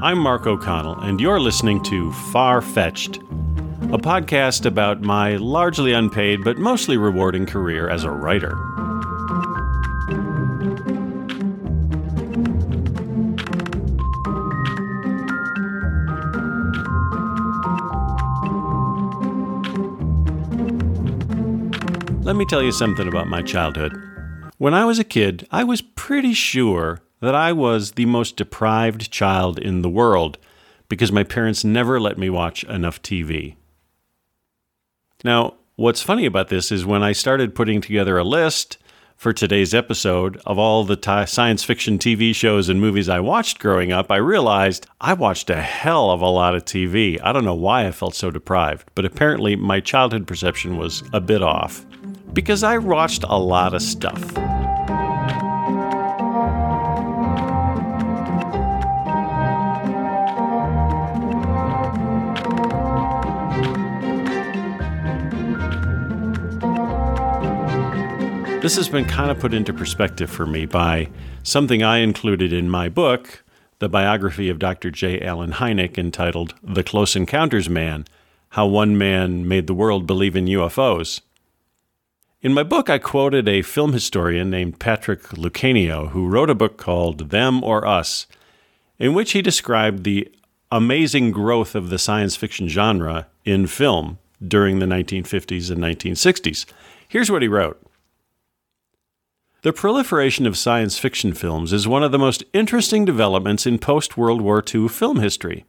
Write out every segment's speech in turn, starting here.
I'm Mark O'Connell, and you're listening to Far Fetched, a podcast about my largely unpaid but mostly rewarding career as a writer. Let me tell you something about my childhood. When I was a kid, I was pretty sure that I was the most deprived child in the world because my parents never let me watch enough TV. Now, what's funny about this is when I started putting together a list for today's episode of all the t- science fiction TV shows and movies I watched growing up, I realized I watched a hell of a lot of TV. I don't know why I felt so deprived, but apparently my childhood perception was a bit off because I watched a lot of stuff. This has been kind of put into perspective for me by something I included in my book, the biography of Dr. J. Allen Hynek, entitled The Close Encounters Man How One Man Made the World Believe in UFOs. In my book, I quoted a film historian named Patrick Lucanio, who wrote a book called Them or Us, in which he described the amazing growth of the science fiction genre in film during the 1950s and 1960s. Here's what he wrote the proliferation of science fiction films is one of the most interesting developments in post World War II film history.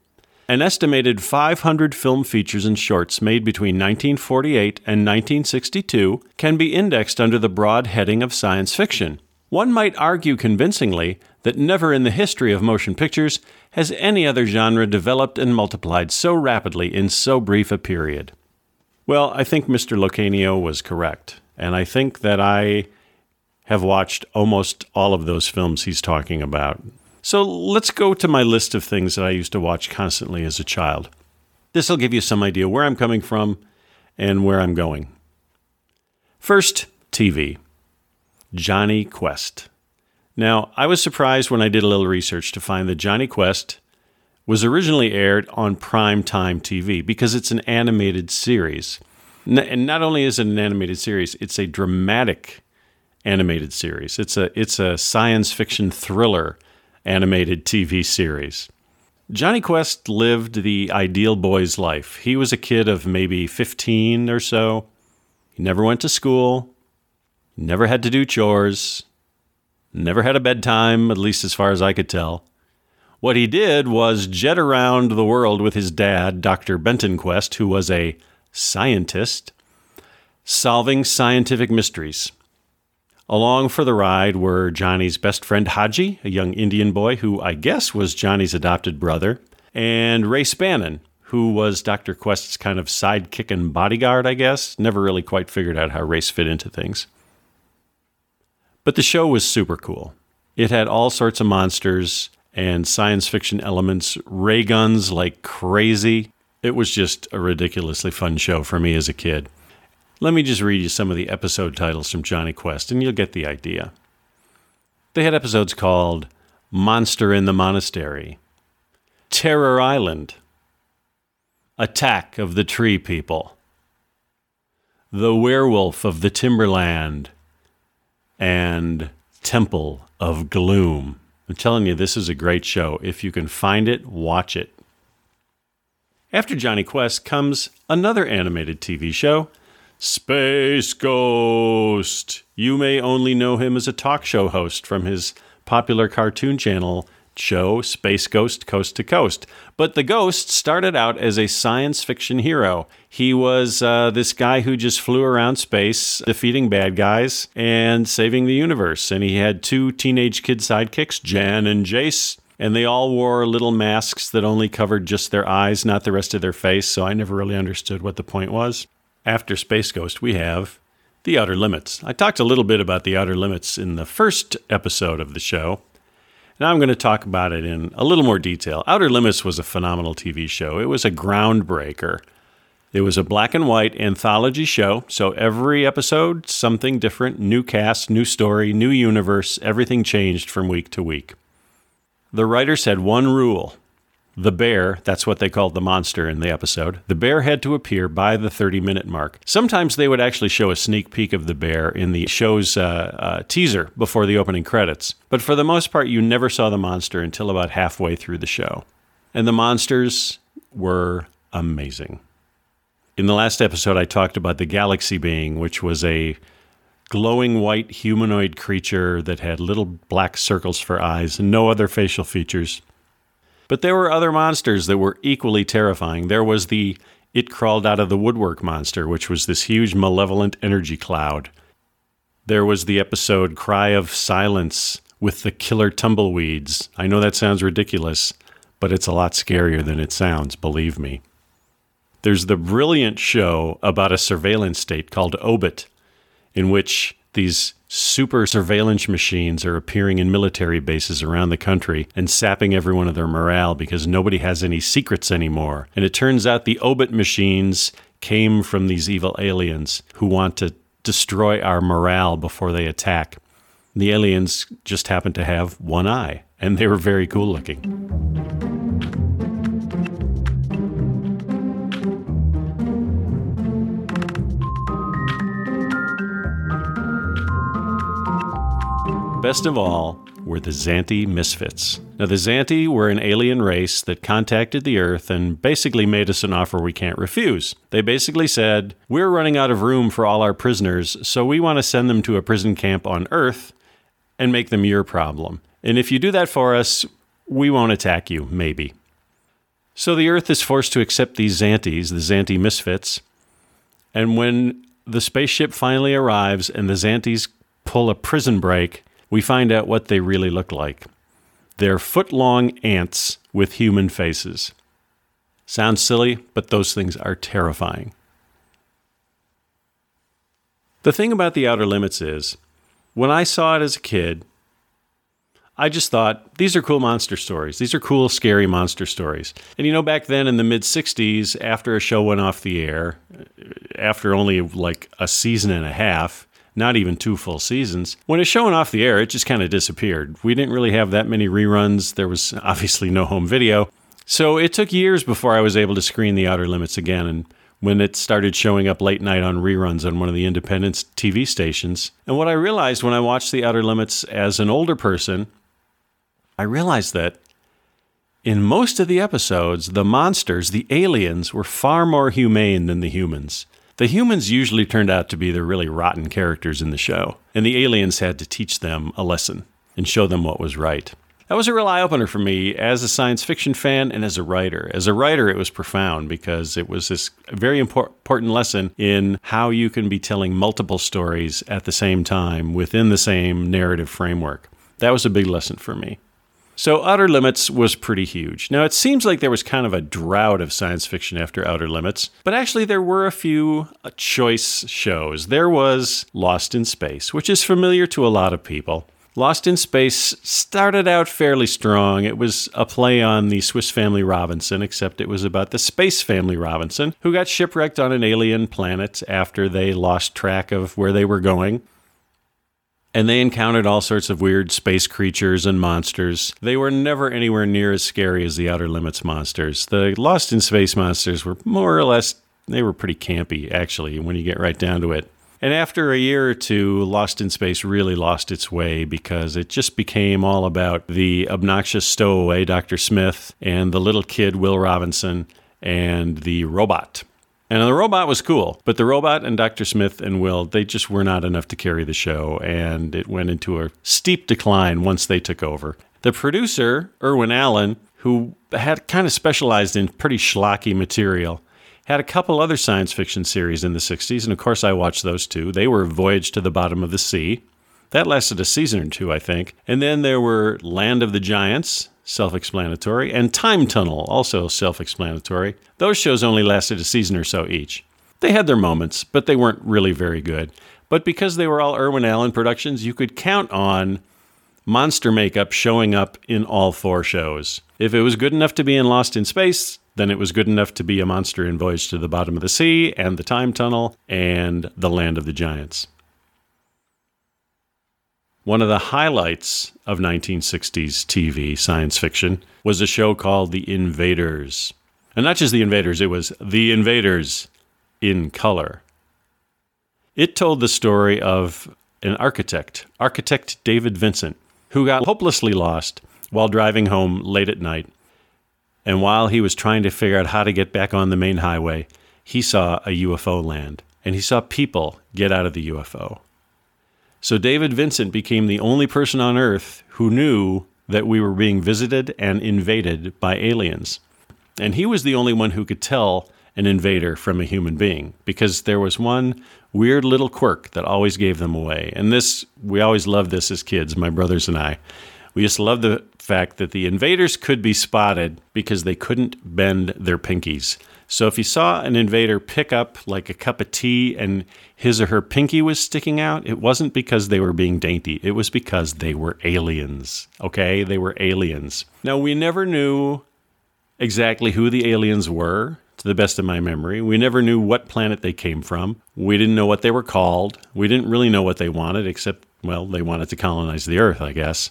An estimated 500 film features and shorts made between 1948 and 1962 can be indexed under the broad heading of science fiction. One might argue convincingly that never in the history of motion pictures has any other genre developed and multiplied so rapidly in so brief a period. Well, I think Mr. Lucanio was correct, and I think that I have watched almost all of those films he's talking about. So let's go to my list of things that I used to watch constantly as a child. This will give you some idea where I'm coming from and where I'm going. First, TV. Jonny Quest. Now, I was surprised when I did a little research to find that Jonny Quest was originally aired on prime time TV because it's an animated series. And not only is it an animated series, it's a dramatic animated series. It's a it's a science fiction thriller animated TV series. Jonny Quest lived the ideal boy's life. He was a kid of maybe 15 or so. He never went to school, never had to do chores, never had a bedtime, at least as far as I could tell. What he did was jet around the world with his dad, Dr. Benton Quest, who was a scientist, solving scientific mysteries. Along for the ride were Jonny's best friend Hadji, a young Indian boy who I guess was Jonny's adopted brother, and Race Bannon, who was Dr. Quest's kind of sidekick and bodyguard, I guess. Never really quite figured out how Race fit into things. But the show was super cool. It had all sorts of monsters and science fiction elements, ray guns like crazy. It was just a ridiculously fun show for me as a kid. Let me just read you some of the episode titles from Jonny Quest, and you'll get the idea. They had episodes called Monster in the Monastery, Terror Island, Attack of the Tree People, The Werewolf of the Timberland, and Temple of Gloom. I'm telling you, this is a great show. If you can find it, watch it. After Jonny Quest comes another animated TV show Space Ghost. You may only know him as a talk show host from his popular cartoon channel show Space Ghost Coast to Coast. But the ghost started out as a science fiction hero. He was uh, this guy who just flew around space, defeating bad guys and saving the universe. And he had two teenage kid sidekicks, Jan and Jace. And they all wore little masks that only covered just their eyes, not the rest of their face. So I never really understood what the point was after Space Ghost, we have The Outer Limits. I talked a little bit about The Outer Limits in the first episode of the show. Now I'm going to talk about it in a little more detail. Outer Limits was a phenomenal TV show. It was a groundbreaker. It was a black and white anthology show, so every episode, something different, new cast, new story, new universe, everything changed from week to week. The writers had one rule the bear, that's what they called the monster in the episode, the bear had to appear by the 30 minute mark. Sometimes they would actually show a sneak peek of the bear in the show's uh, uh, teaser before the opening credits. But for the most part, you never saw the monster until about halfway through the show. And the monsters were amazing. In the last episode, I talked about the galaxy being, which was a glowing white humanoid creature that had little black circles for eyes and no other facial features. But there were other monsters that were equally terrifying. There was the It Crawled Out of the Woodwork monster, which was this huge malevolent energy cloud. There was the episode Cry of Silence with the killer tumbleweeds. I know that sounds ridiculous, but it's a lot scarier than it sounds, believe me. There's the brilliant show about a surveillance state called Obit, in which these super surveillance machines are appearing in military bases around the country and sapping everyone of their morale because nobody has any secrets anymore. And it turns out the Obit machines came from these evil aliens who want to destroy our morale before they attack. The aliens just happen to have one eye, and they were very cool looking. Best of all were the Xanti Misfits. Now, the Xanti were an alien race that contacted the Earth and basically made us an offer we can't refuse. They basically said, We're running out of room for all our prisoners, so we want to send them to a prison camp on Earth and make them your problem. And if you do that for us, we won't attack you, maybe. So the Earth is forced to accept these Xantis, the Xanti Misfits. And when the spaceship finally arrives and the Xantis pull a prison break, we find out what they really look like. They're foot long ants with human faces. Sounds silly, but those things are terrifying. The thing about the Outer Limits is, when I saw it as a kid, I just thought, these are cool monster stories. These are cool, scary monster stories. And you know, back then in the mid 60s, after a show went off the air, after only like a season and a half, not even two full seasons. When it's showing off the air, it just kind of disappeared. We didn't really have that many reruns. There was obviously no home video. So it took years before I was able to screen The Outer Limits again. And when it started showing up late night on reruns on one of the independent TV stations. And what I realized when I watched The Outer Limits as an older person, I realized that in most of the episodes, the monsters, the aliens, were far more humane than the humans. The humans usually turned out to be the really rotten characters in the show, and the aliens had to teach them a lesson and show them what was right. That was a real eye opener for me as a science fiction fan and as a writer. As a writer, it was profound because it was this very important lesson in how you can be telling multiple stories at the same time within the same narrative framework. That was a big lesson for me. So, Outer Limits was pretty huge. Now, it seems like there was kind of a drought of science fiction after Outer Limits, but actually, there were a few uh, choice shows. There was Lost in Space, which is familiar to a lot of people. Lost in Space started out fairly strong. It was a play on the Swiss Family Robinson, except it was about the Space Family Robinson, who got shipwrecked on an alien planet after they lost track of where they were going and they encountered all sorts of weird space creatures and monsters. They were never anywhere near as scary as the Outer Limits monsters. The Lost in Space monsters were more or less, they were pretty campy, actually, when you get right down to it. And after a year or two, Lost in Space really lost its way because it just became all about the obnoxious stowaway, Dr. Smith, and the little kid, Will Robinson, and the robot, and the robot was cool, but the robot and Dr. Smith and Will, they just were not enough to carry the show, and it went into a steep decline once they took over. The producer, Irwin Allen, who had kind of specialized in pretty schlocky material, had a couple other science fiction series in the 60s, and of course I watched those too. They were Voyage to the Bottom of the Sea. That lasted a season or two, I think. And then there were Land of the Giants, self explanatory, and Time Tunnel, also self explanatory. Those shows only lasted a season or so each. They had their moments, but they weren't really very good. But because they were all Irwin Allen productions, you could count on monster makeup showing up in all four shows. If it was good enough to be in Lost in Space, then it was good enough to be a monster in Voyage to the Bottom of the Sea, and the Time Tunnel, and the Land of the Giants. One of the highlights of 1960s TV science fiction was a show called The Invaders. And not just The Invaders, it was The Invaders in color. It told the story of an architect, architect David Vincent, who got hopelessly lost while driving home late at night. And while he was trying to figure out how to get back on the main highway, he saw a UFO land and he saw people get out of the UFO. So David Vincent became the only person on Earth who knew that we were being visited and invaded by aliens. And he was the only one who could tell an invader from a human being because there was one weird little quirk that always gave them away. And this, we always loved this as kids, my brothers and I. We just loved the fact that the invaders could be spotted because they couldn't bend their pinkies. So if you saw an invader pick up like a cup of tea and his or her pinky was sticking out, it wasn't because they were being dainty. It was because they were aliens. Okay? They were aliens. Now, we never knew exactly who the aliens were to the best of my memory. We never knew what planet they came from. We didn't know what they were called. We didn't really know what they wanted, except, well, they wanted to colonize the Earth, I guess.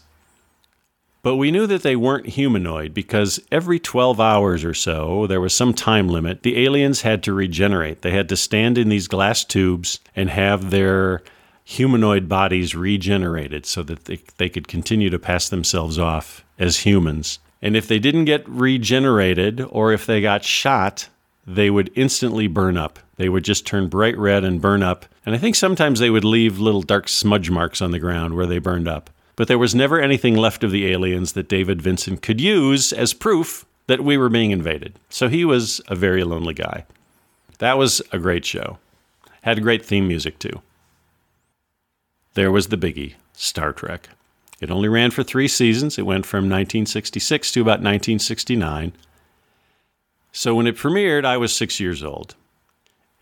But we knew that they weren't humanoid because every 12 hours or so, there was some time limit, the aliens had to regenerate. They had to stand in these glass tubes and have their humanoid bodies regenerated so that they, they could continue to pass themselves off as humans. And if they didn't get regenerated or if they got shot, they would instantly burn up. They would just turn bright red and burn up. And I think sometimes they would leave little dark smudge marks on the ground where they burned up. But there was never anything left of the aliens that David Vincent could use as proof that we were being invaded. So he was a very lonely guy. That was a great show. Had great theme music too. There was the biggie Star Trek. It only ran for three seasons. It went from 1966 to about 1969. So when it premiered, I was six years old.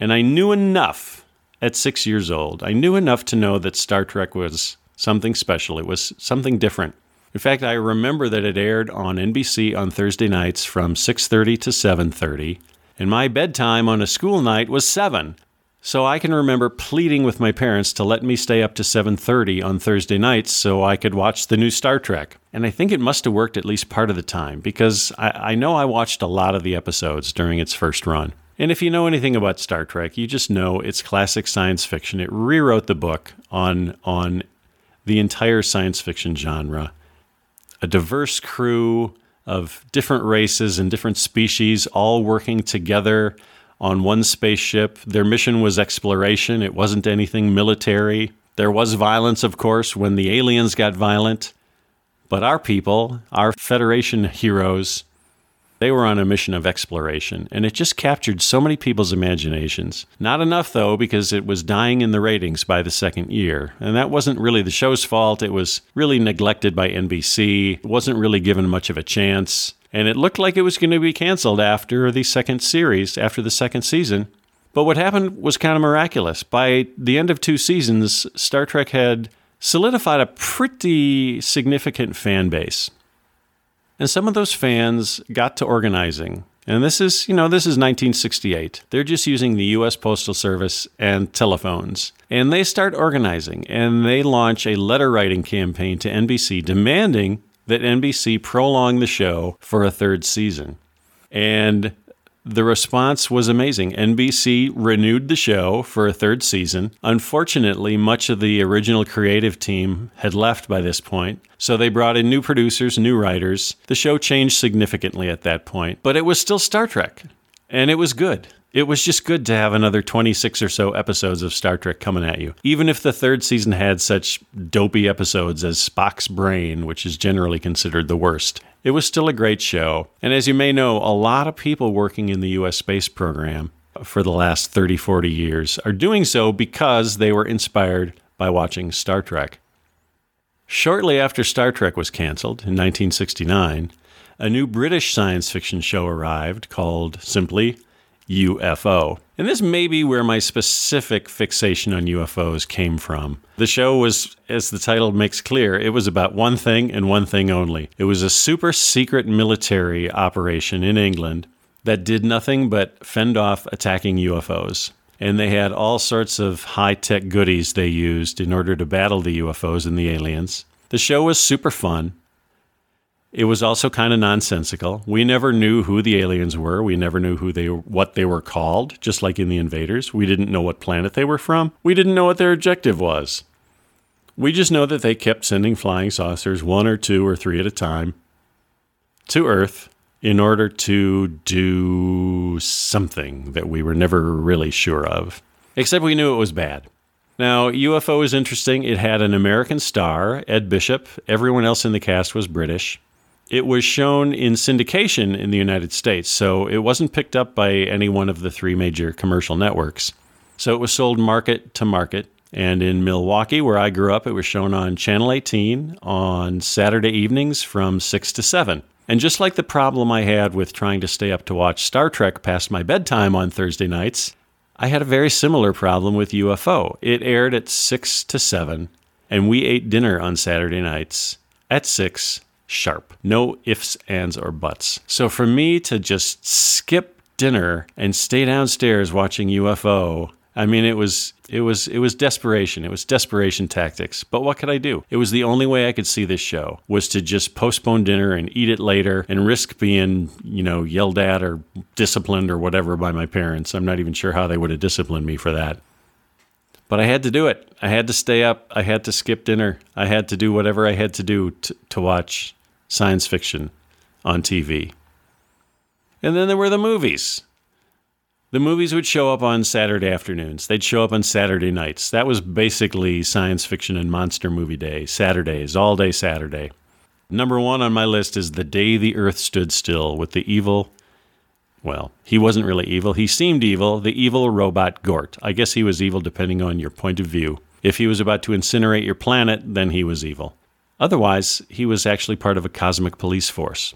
And I knew enough at six years old. I knew enough to know that Star Trek was something special. It was something different. In fact, I remember that it aired on NBC on Thursday nights from 6:30 to 7:30, and my bedtime on a school night was 7. So I can remember pleading with my parents to let me stay up to 7:30 on Thursday nights so I could watch the new Star Trek. And I think it must have worked at least part of the time because I, I know I watched a lot of the episodes during its first run. And if you know anything about Star Trek, you just know it's classic science fiction. It rewrote the book on on the entire science fiction genre. A diverse crew of different races and different species all working together on one spaceship. Their mission was exploration, it wasn't anything military. There was violence, of course, when the aliens got violent. But our people, our Federation heroes, they were on a mission of exploration, and it just captured so many people's imaginations. Not enough, though, because it was dying in the ratings by the second year. And that wasn't really the show's fault. It was really neglected by NBC, it wasn't really given much of a chance and it looked like it was going to be canceled after the second series, after the second season. But what happened was kind of miraculous. By the end of two seasons, Star Trek had solidified a pretty significant fan base. And some of those fans got to organizing. And this is, you know, this is 1968. They're just using the US Postal Service and telephones. And they start organizing and they launch a letter writing campaign to NBC demanding that NBC prolong the show for a third season. And the response was amazing. NBC renewed the show for a third season. Unfortunately, much of the original creative team had left by this point, so they brought in new producers, new writers. The show changed significantly at that point, but it was still Star Trek, and it was good. It was just good to have another 26 or so episodes of Star Trek coming at you. Even if the third season had such dopey episodes as Spock's Brain, which is generally considered the worst, it was still a great show. And as you may know, a lot of people working in the U.S. space program for the last 30, 40 years are doing so because they were inspired by watching Star Trek. Shortly after Star Trek was canceled in 1969, a new British science fiction show arrived called simply UFO. And this may be where my specific fixation on UFOs came from. The show was, as the title makes clear, it was about one thing and one thing only. It was a super secret military operation in England that did nothing but fend off attacking UFOs. and they had all sorts of high tech goodies they used in order to battle the UFOs and the aliens. The show was super fun. It was also kind of nonsensical. We never knew who the aliens were. We never knew who they what they were called, just like in the Invaders. We didn't know what planet they were from. We didn't know what their objective was. We just know that they kept sending flying saucers, one or two or three at a time, to Earth in order to do something that we were never really sure of. Except we knew it was bad. Now, UFO is interesting. It had an American star, Ed Bishop. Everyone else in the cast was British. It was shown in syndication in the United States, so it wasn't picked up by any one of the three major commercial networks. So it was sold market to market. And in Milwaukee, where I grew up, it was shown on Channel 18 on Saturday evenings from 6 to 7. And just like the problem I had with trying to stay up to watch Star Trek past my bedtime on Thursday nights, I had a very similar problem with UFO. It aired at 6 to 7, and we ate dinner on Saturday nights at 6 sharp. No ifs, ands, or buts. So for me to just skip dinner and stay downstairs watching UFO I mean, it was it was it was desperation. It was desperation tactics. But what could I do? It was the only way I could see this show was to just postpone dinner and eat it later and risk being, you know, yelled at or disciplined or whatever by my parents. I'm not even sure how they would have disciplined me for that. But I had to do it. I had to stay up. I had to skip dinner. I had to do whatever I had to do to, watch science fiction on TV. And then there were the movies. The movies would show up on Saturday afternoons. They'd show up on Saturday nights. That was basically science fiction and monster movie day, Saturdays, all day Saturday. Number one on my list is The Day the Earth Stood Still with the evil, well, he wasn't really evil. He seemed evil, the evil robot Gort. I guess he was evil depending on your point of view. If he was about to incinerate your planet, then he was evil. Otherwise, he was actually part of a cosmic police force.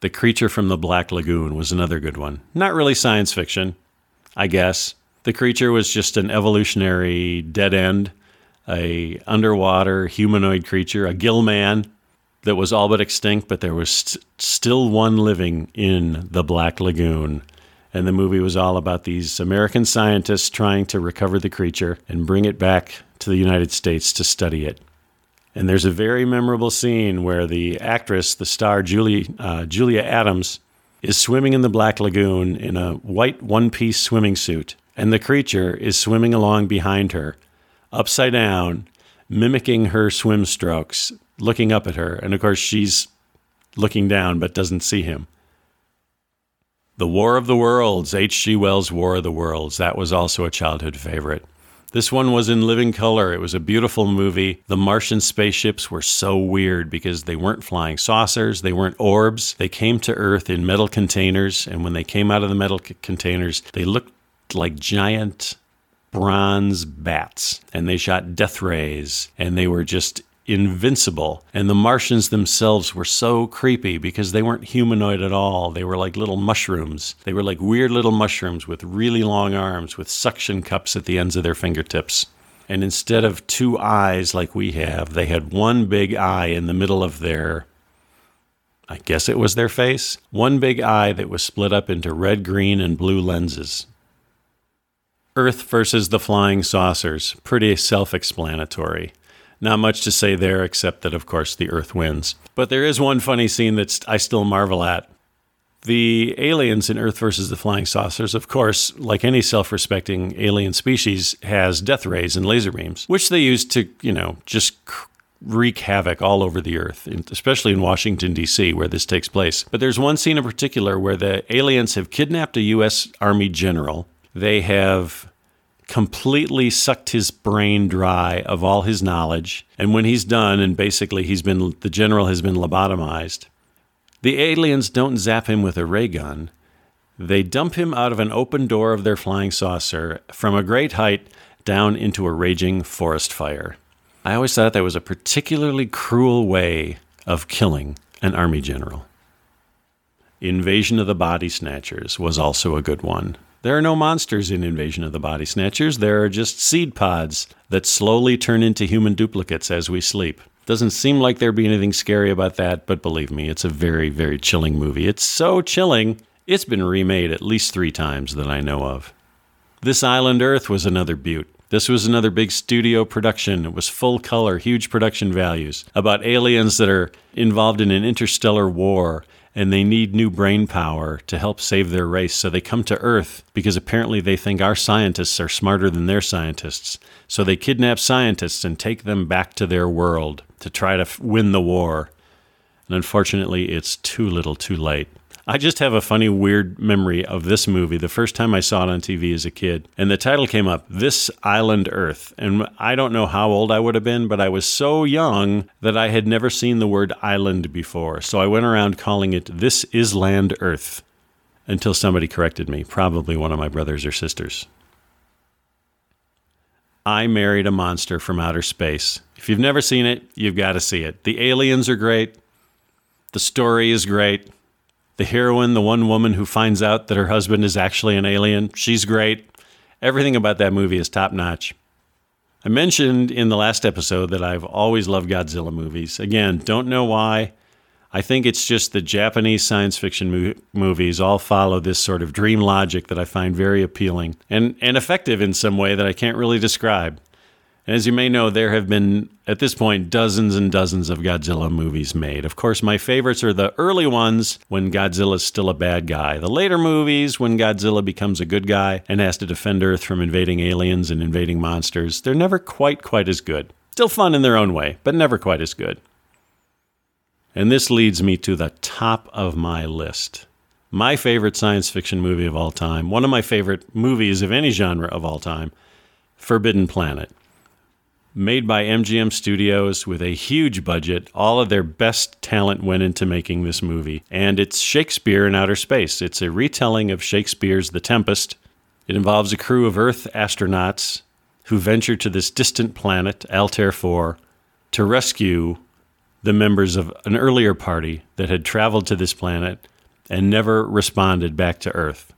The Creature from the Black Lagoon was another good one. Not really science fiction, I guess. The creature was just an evolutionary dead end, a underwater humanoid creature, a gill man that was all but extinct, but there was st- still one living in the Black Lagoon. And the movie was all about these American scientists trying to recover the creature and bring it back to the United States to study it. And there's a very memorable scene where the actress, the star Julie, uh, Julia Adams, is swimming in the Black Lagoon in a white one piece swimming suit. And the creature is swimming along behind her, upside down, mimicking her swim strokes, looking up at her. And of course, she's looking down but doesn't see him. The War of the Worlds, H.G. Wells' War of the Worlds, that was also a childhood favorite. This one was in living color. It was a beautiful movie. The Martian spaceships were so weird because they weren't flying saucers, they weren't orbs. They came to Earth in metal containers, and when they came out of the metal c- containers, they looked like giant bronze bats and they shot death rays and they were just invincible. And the Martians themselves were so creepy because they weren't humanoid at all. They were like little mushrooms. They were like weird little mushrooms with really long arms with suction cups at the ends of their fingertips. And instead of two eyes like we have, they had one big eye in the middle of their I guess it was their face. One big eye that was split up into red, green, and blue lenses. Earth versus the flying saucers. Pretty self explanatory. Not much to say there, except that, of course, the Earth wins. But there is one funny scene that I still marvel at. The aliens in Earth versus the Flying Saucers, of course, like any self respecting alien species, has death rays and laser beams, which they use to, you know, just wreak havoc all over the earth, especially in Washington, D.C., where this takes place. But there's one scene in particular where the aliens have kidnapped a U.S. Army general. They have completely sucked his brain dry of all his knowledge. And when he's done, and basically he's been, the general has been lobotomized, the aliens don't zap him with a ray gun. They dump him out of an open door of their flying saucer from a great height down into a raging forest fire. I always thought that was a particularly cruel way of killing an army general. Invasion of the Body Snatchers was also a good one. There are no monsters in Invasion of the Body Snatchers. There are just seed pods that slowly turn into human duplicates as we sleep. Doesn't seem like there'd be anything scary about that, but believe me, it's a very, very chilling movie. It's so chilling, It's been remade at least three times that I know of. This Island Earth was another beaut. This was another big studio production. It was full color, huge production values about aliens that are involved in an interstellar war and they need new brain power to help save their race. So they come to Earth because apparently they think our scientists are smarter than their scientists. So they kidnap scientists and take them back to their world to try to f- win the war. And unfortunately, it's too little too late. I just have a funny, weird memory of this movie the first time I saw it on TV as a kid. And the title came up, This Island Earth. And I don't know how old I would have been, but I was so young that I had never seen the word island before. So I went around calling it This Is Land Earth until somebody corrected me, probably one of my brothers or sisters. I Married a Monster from Outer Space. If you've never seen it, you've got to see it. The aliens are great. The story is great. The heroine, the one woman who finds out that her husband is actually an alien, she's great. Everything about that movie is top notch. I mentioned in the last episode that I've always loved Godzilla movies. Again, don't know why. I think it's just the Japanese science fiction mo- movies all follow this sort of dream logic that I find very appealing and, and effective in some way that I can't really describe. And as you may know, there have been, at this point, dozens and dozens of Godzilla movies made. Of course, my favorites are the early ones when Godzilla's still a bad guy. The later movies when Godzilla becomes a good guy and has to defend Earth from invading aliens and invading monsters. They're never quite, quite as good. Still fun in their own way, but never quite as good. And this leads me to the top of my list. My favorite science fiction movie of all time, one of my favorite movies of any genre of all time, Forbidden Planet made by MGM Studios with a huge budget. All of their best talent went into making this movie. And it's Shakespeare in outer space. It's a retelling of Shakespeare's The Tempest. It involves a crew of Earth astronauts who venture to this distant planet, Altair 4, to rescue the members of an earlier party that had traveled to this planet and never responded back to Earth.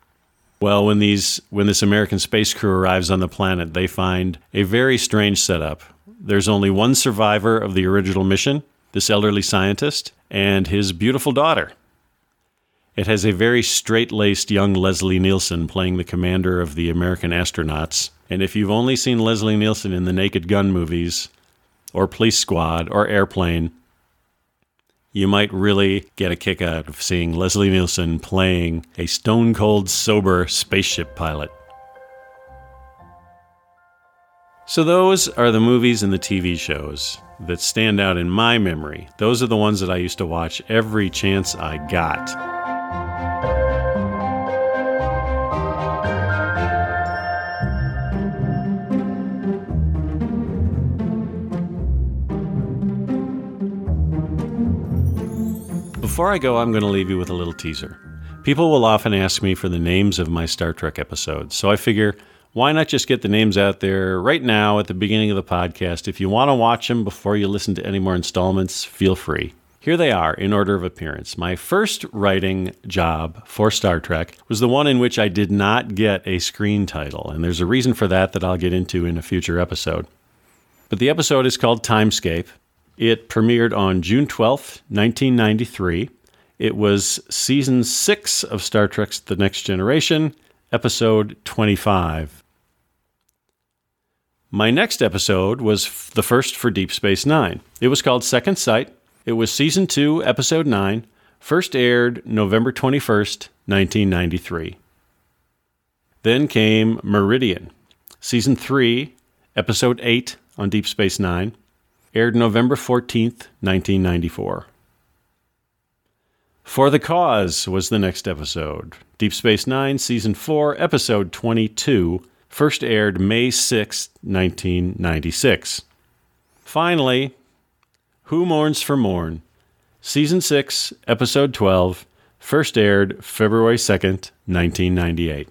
Well, when these when this American space crew arrives on the planet, they find a very strange setup. There's only one survivor of the original mission, this elderly scientist, and his beautiful daughter. It has a very straight-laced young Leslie Nielsen playing the commander of the American astronauts. And if you've only seen Leslie Nielsen in the Naked Gun movies, or Police Squad, or Airplane, you might really get a kick out of seeing Leslie Nielsen playing a stone cold sober spaceship pilot. So, those are the movies and the TV shows that stand out in my memory. Those are the ones that I used to watch every chance I got. Before I go, I'm going to leave you with a little teaser. People will often ask me for the names of my Star Trek episodes, so I figure why not just get the names out there right now at the beginning of the podcast? If you want to watch them before you listen to any more installments, feel free. Here they are in order of appearance. My first writing job for Star Trek was the one in which I did not get a screen title, and there's a reason for that that I'll get into in a future episode. But the episode is called Timescape, it premiered on June 12th, 1993. It was season six of Star Trek's The Next Generation, episode 25. My next episode was the first for Deep Space Nine. It was called Second Sight. It was season two, episode nine, first aired November 21st, 1993. Then came Meridian, season three, episode eight on Deep Space Nine aired November 14th, 1994. For the Cause was the next episode. Deep Space Nine, Season 4, Episode 22, first aired May 6, 1996. Finally, Who Mourns for Morn, Season 6, Episode 12, first aired February 2nd, 1998.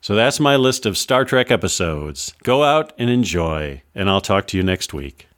So that's my list of Star Trek episodes. Go out and enjoy, and I'll talk to you next week.